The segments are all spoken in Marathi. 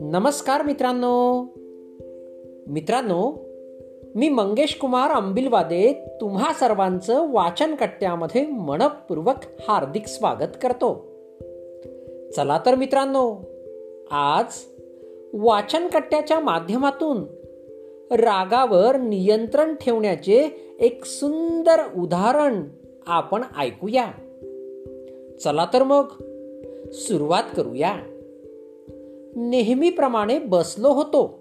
नमस्कार मित्रांनो. मित्रांनो मी मंगेश कुमार अंबिलवादे तुम्हा सर्वांचं वाचन कट्ट्यामध्ये मनपूर्वक हार्दिक स्वागत करतो. चला तर मित्रांनो आज वाचन कट्ट्याच्या माध्यमातून रागावर नियंत्रण ठेवण्याचे एक सुंदर उदाहरण आपण ऐकूया. चला तर मग. सुरुवात करूया. नेहमीप्रमाणे बसलो होतो.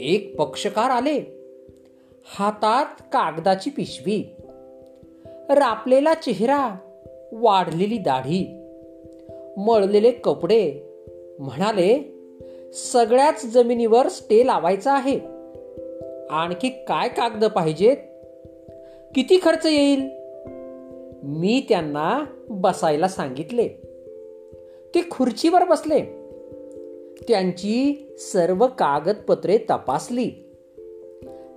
एक पक्षकार आले. हातात कागदाची पिशवी. रापलेला चेहरा वाढलेली दाढी मळलेले कपडे. म्हणाले सगळ्याच जमिनीवर स्टे लावायचा आहे. आणखी काय कागद पाहिजेत? किती खर्च येईल? मी त्यांना बसायला सांगितले. ते खुर्चीवर बसले. त्यांची सर्व कागदपत्रे तपासली.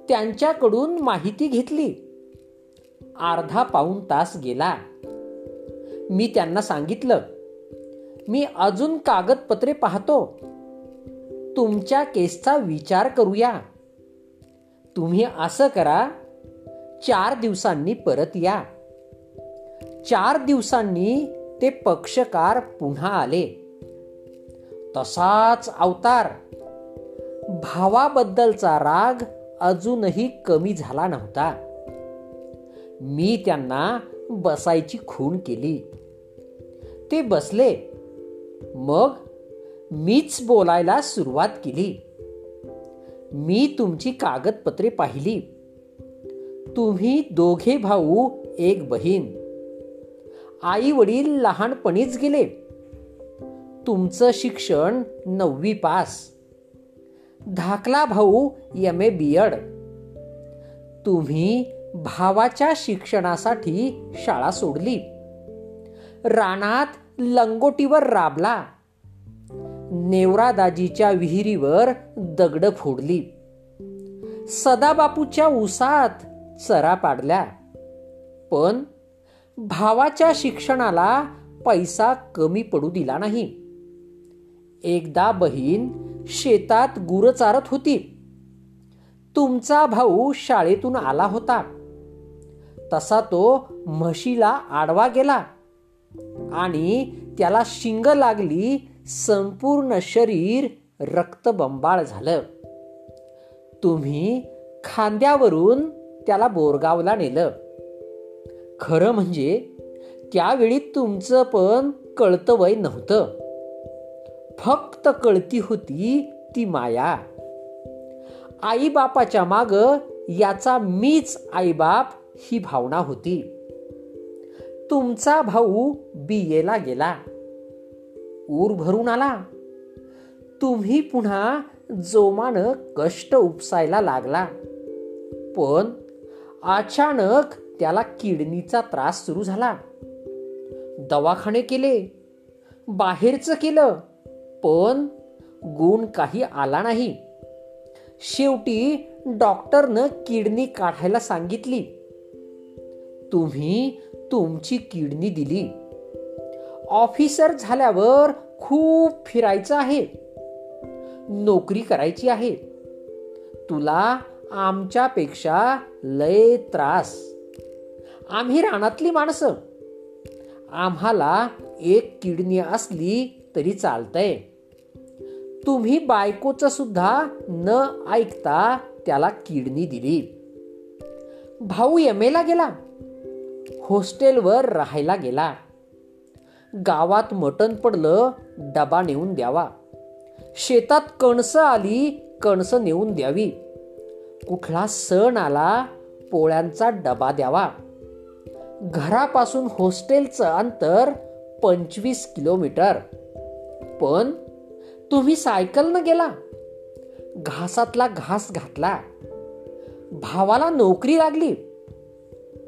त्यांच्याकडून माहिती घेतली. अर्धा पाऊन तास गेला. मी त्यांना सांगितलं मी अजून कागदपत्रे पाहतो. तुमच्या केसचा विचार करूया. तुम्ही असं करा चार दिवसांनी परत या. चार दिवसांनी ते पक्षकार पुन्हा आले. तसाच अवतार. भावाबद्दलचा राग अजूनही कमी झाला नव्हता. मी त्यांना बसायची खून केली. ते बसले. मग मीच बोलायला सुरुवात केली. मी तुमची कागदपत्रे पाहिली. तुम्ही दोघे भाऊ एक बहीण. आई वडील लहानपणीच गेले. तुमचं शिक्षण नववी पास. धाकला भाऊ एम ए बी एड तुम्ही भावाच्या शिक्षणासाठी शाळा सोडली. रानात लंगोटीवर राबला. नेवरादाजीच्या विहिरीवर दगड फोडली. सदाबापूच्या उसात चरा पाडल्या. पण भावाच्या शिक्षणाला पैसा कमी पडू दिला नाही. एकदा बहीण शेतात गुर चारत होती. तुमचा भाऊ शाळेतून आला होता. तसा तो म्हशीला आडवा गेला आणि त्याला शिंग लागली संपूर्ण शरीर रक्तबंबाळ झालं. तुम्ही खांद्यावरून त्याला बोरगावला नेलं. खरं म्हणजे त्यावेळी तुमचं पण कळतं वय नव्हतं. फक्त कळती होती ती माया. आईबापाच्या माग याचा मीच आईबाप ही भावना होती. तुमचा भाऊ बी गेला. ऊर भरून आला. तुम्ही पुन्हा जोमानं कष्ट उपसायला लागला. पण अचानक त्याला किडनीचा त्रास सुरू झाला. दवाखाने केले बाहेरचं केलं पण गुण काही आला नाही. शेवटी डॉक्टरनं किडनी काढायला सांगितली. तुम्ही तुमची किडनी दिली. ऑफिसर झाल्यावर खूप फिरायचं आहे. नोकरी करायची आहे. तुला आमच्यापेक्षा लय त्रास. आम्ही रानातली माणसं. आम्हाला एक किडनी असली तरी चालतंय. तुम्ही बायकोचं सुद्धा न ऐकता त्याला किडनी दिली. भाऊ यमेला गेला. हॉस्टेलवर राहायला गेला. गावात मटण पडलं डबा नेऊन द्यावा. शेतात कणसं आली कणसं नेऊन द्यावी. कुठला सण आला पोळ्यांचा डबा द्यावा. घरापासून हॉस्टेलचं अंतर पंचवीस किलोमीटर. पण तुम्ही सायकलनं गेला. घासातला घास घातला. भावाला नोकरी लागली.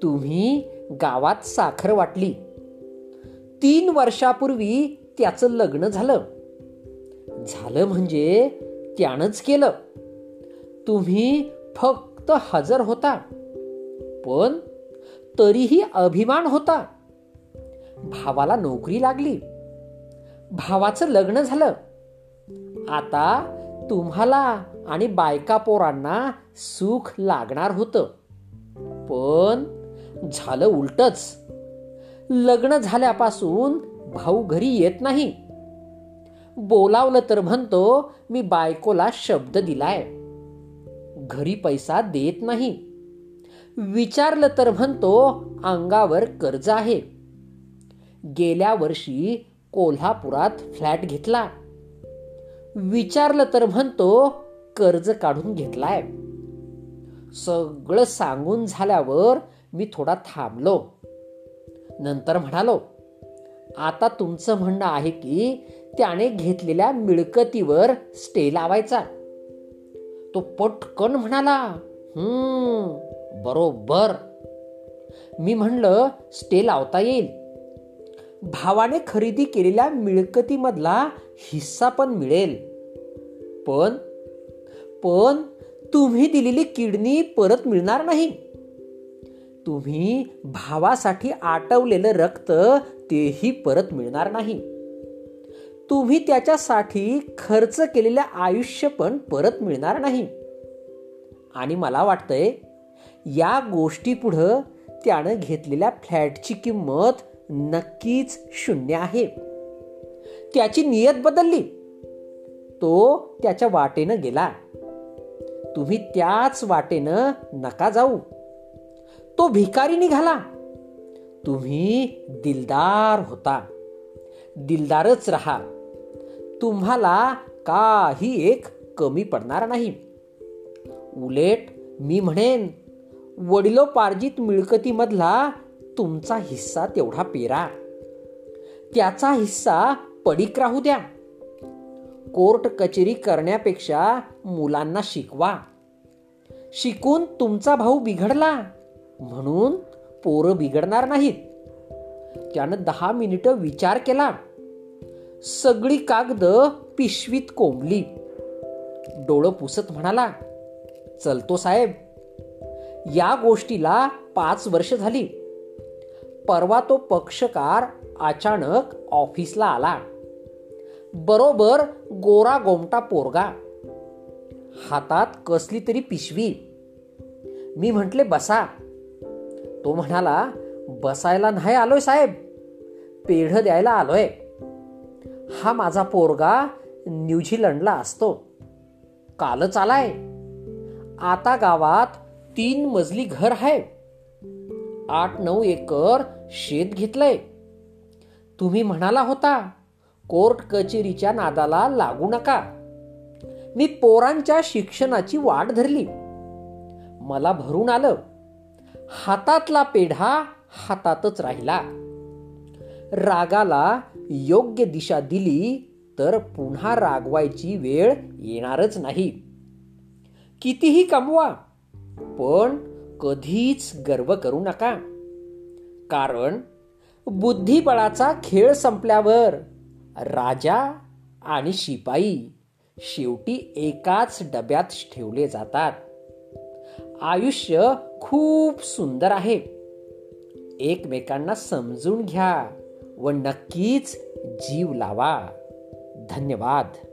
तुम्ही गावात साखर वाटली. तीन वर्षापूर्वी त्याचं लग्न झालं. झालं म्हणजे त्यानंच केलं. तुम्ही फक्त हजर होता. पण तरीही अभिमान होता. भावाला नोकरी लागली. भावाचं लग्न झालं. आता तुम्हाला आणि बायका पोरांना सुख लागणार होतं. पण झालं उलटच. लग्न झाल्यापासून भाऊ घरी येत नाही. बोलावलं तर म्हणतो मी बायकोला शब्द दिलाय. घरी पैसा देत नाही. विचारलं तर म्हणतो अंगावर कर्ज आहे. गेल्या वर्षी कोल्हापुरात फ्लॅट घेतला. विचारलं तर म्हणतो कर्ज काढून घेतलाय. सगळं सांगून झाल्यावर मी थोडा थांबलो. नंतर म्हणालो आता तुमचं म्हणणं आहे की त्याने घेतलेल्या मिळकतीवर स्टे लावायचा. तो पटकन म्हणाला हम्म. बरोबर. मी म्हणलं स्टे लावता येईल. भावाने खरेदी केलेल्या मिळकतीमधला हिस्सा पण मिळेल. पण पण तुम्ही दिलेली किडनी परत मिळणार नाही. तुम्ही भावासाठी आटवलेलं रक्त तेही परत मिळणार नाही. तुम्ही त्याच्यासाठी खर्च केलेलं आयुष्य पण परत मिळणार नाही. आणि मला वाटतंय या गोष्टी पुढं त्यानं घेतलेल्या फ्लॅटची किंमत नक्कीच शून्य आहे. त्याची नियत बदलली. तो त्याच्या वाटेनं गेला. तुम्ही त्याच वाटेनं नका जाऊ. तो भिकारी निघाला. तुम्ही दिलदार होता. दिलदारच राहा. तुम्हाला काही एक कमी पडणार नाही. उलेट मी म्हणेन वडिलोपार्जित मिळकतीमधला तुमचा हिस्सा तेवढा पेरा. त्याचा हिस्सा पडीक राहू द्या. कोर्ट कचेरी करण्यापेक्षा मुलांना शिकवा. शिकून तुमचा भाऊ बिघडला म्हणून पोरं बिघडणार नाहीत. त्यानं दहा मिनिटं विचार केला. सगळी कागद पिशवीत कोंबली. डोळं पुसत म्हणाला चलतो साहेब या गोष्टीला पाच वर्ष झाली. परवा तो पक्षकार अचानक ऑफिसला आला. बरोबर गोरा गोमटा पोरगा. हातात कसली तरी पिशवी. मी म्हटले बसा. तो म्हणाला बसायला नाही आलोय साहेब पेढ द्यायला आलोय. हा माझा पोरगा न्यूझीलंडला असतो. कालच आलाय. आता गावात तीन मजली घर आहे आठ नऊ एकर शेत घेतलंय. तुम्ही म्हणाला होता कोर्ट कचेरीच्या नादाला लागू नका. मी पोरांच्या शिक्षणाची वाट धरली. मला भरून आलं. हातातला पेढा हातातच राहिला. रागाला योग्य दिशा दिली तर पुन्हा रागवायची वेळ येणारच नाही. कितीही कमवा पण कधीच गर्व करू नका. कारण बुद्धिबळाचा खेळ संपल्यावर राजा आणि शिपाई शेवटी एकाच डब्यात ठेवले जातात. आयुष्य खूप सुंदर आहे. एकमेकांना समजून घ्या व नक्कीच जीव लावा. धन्यवाद.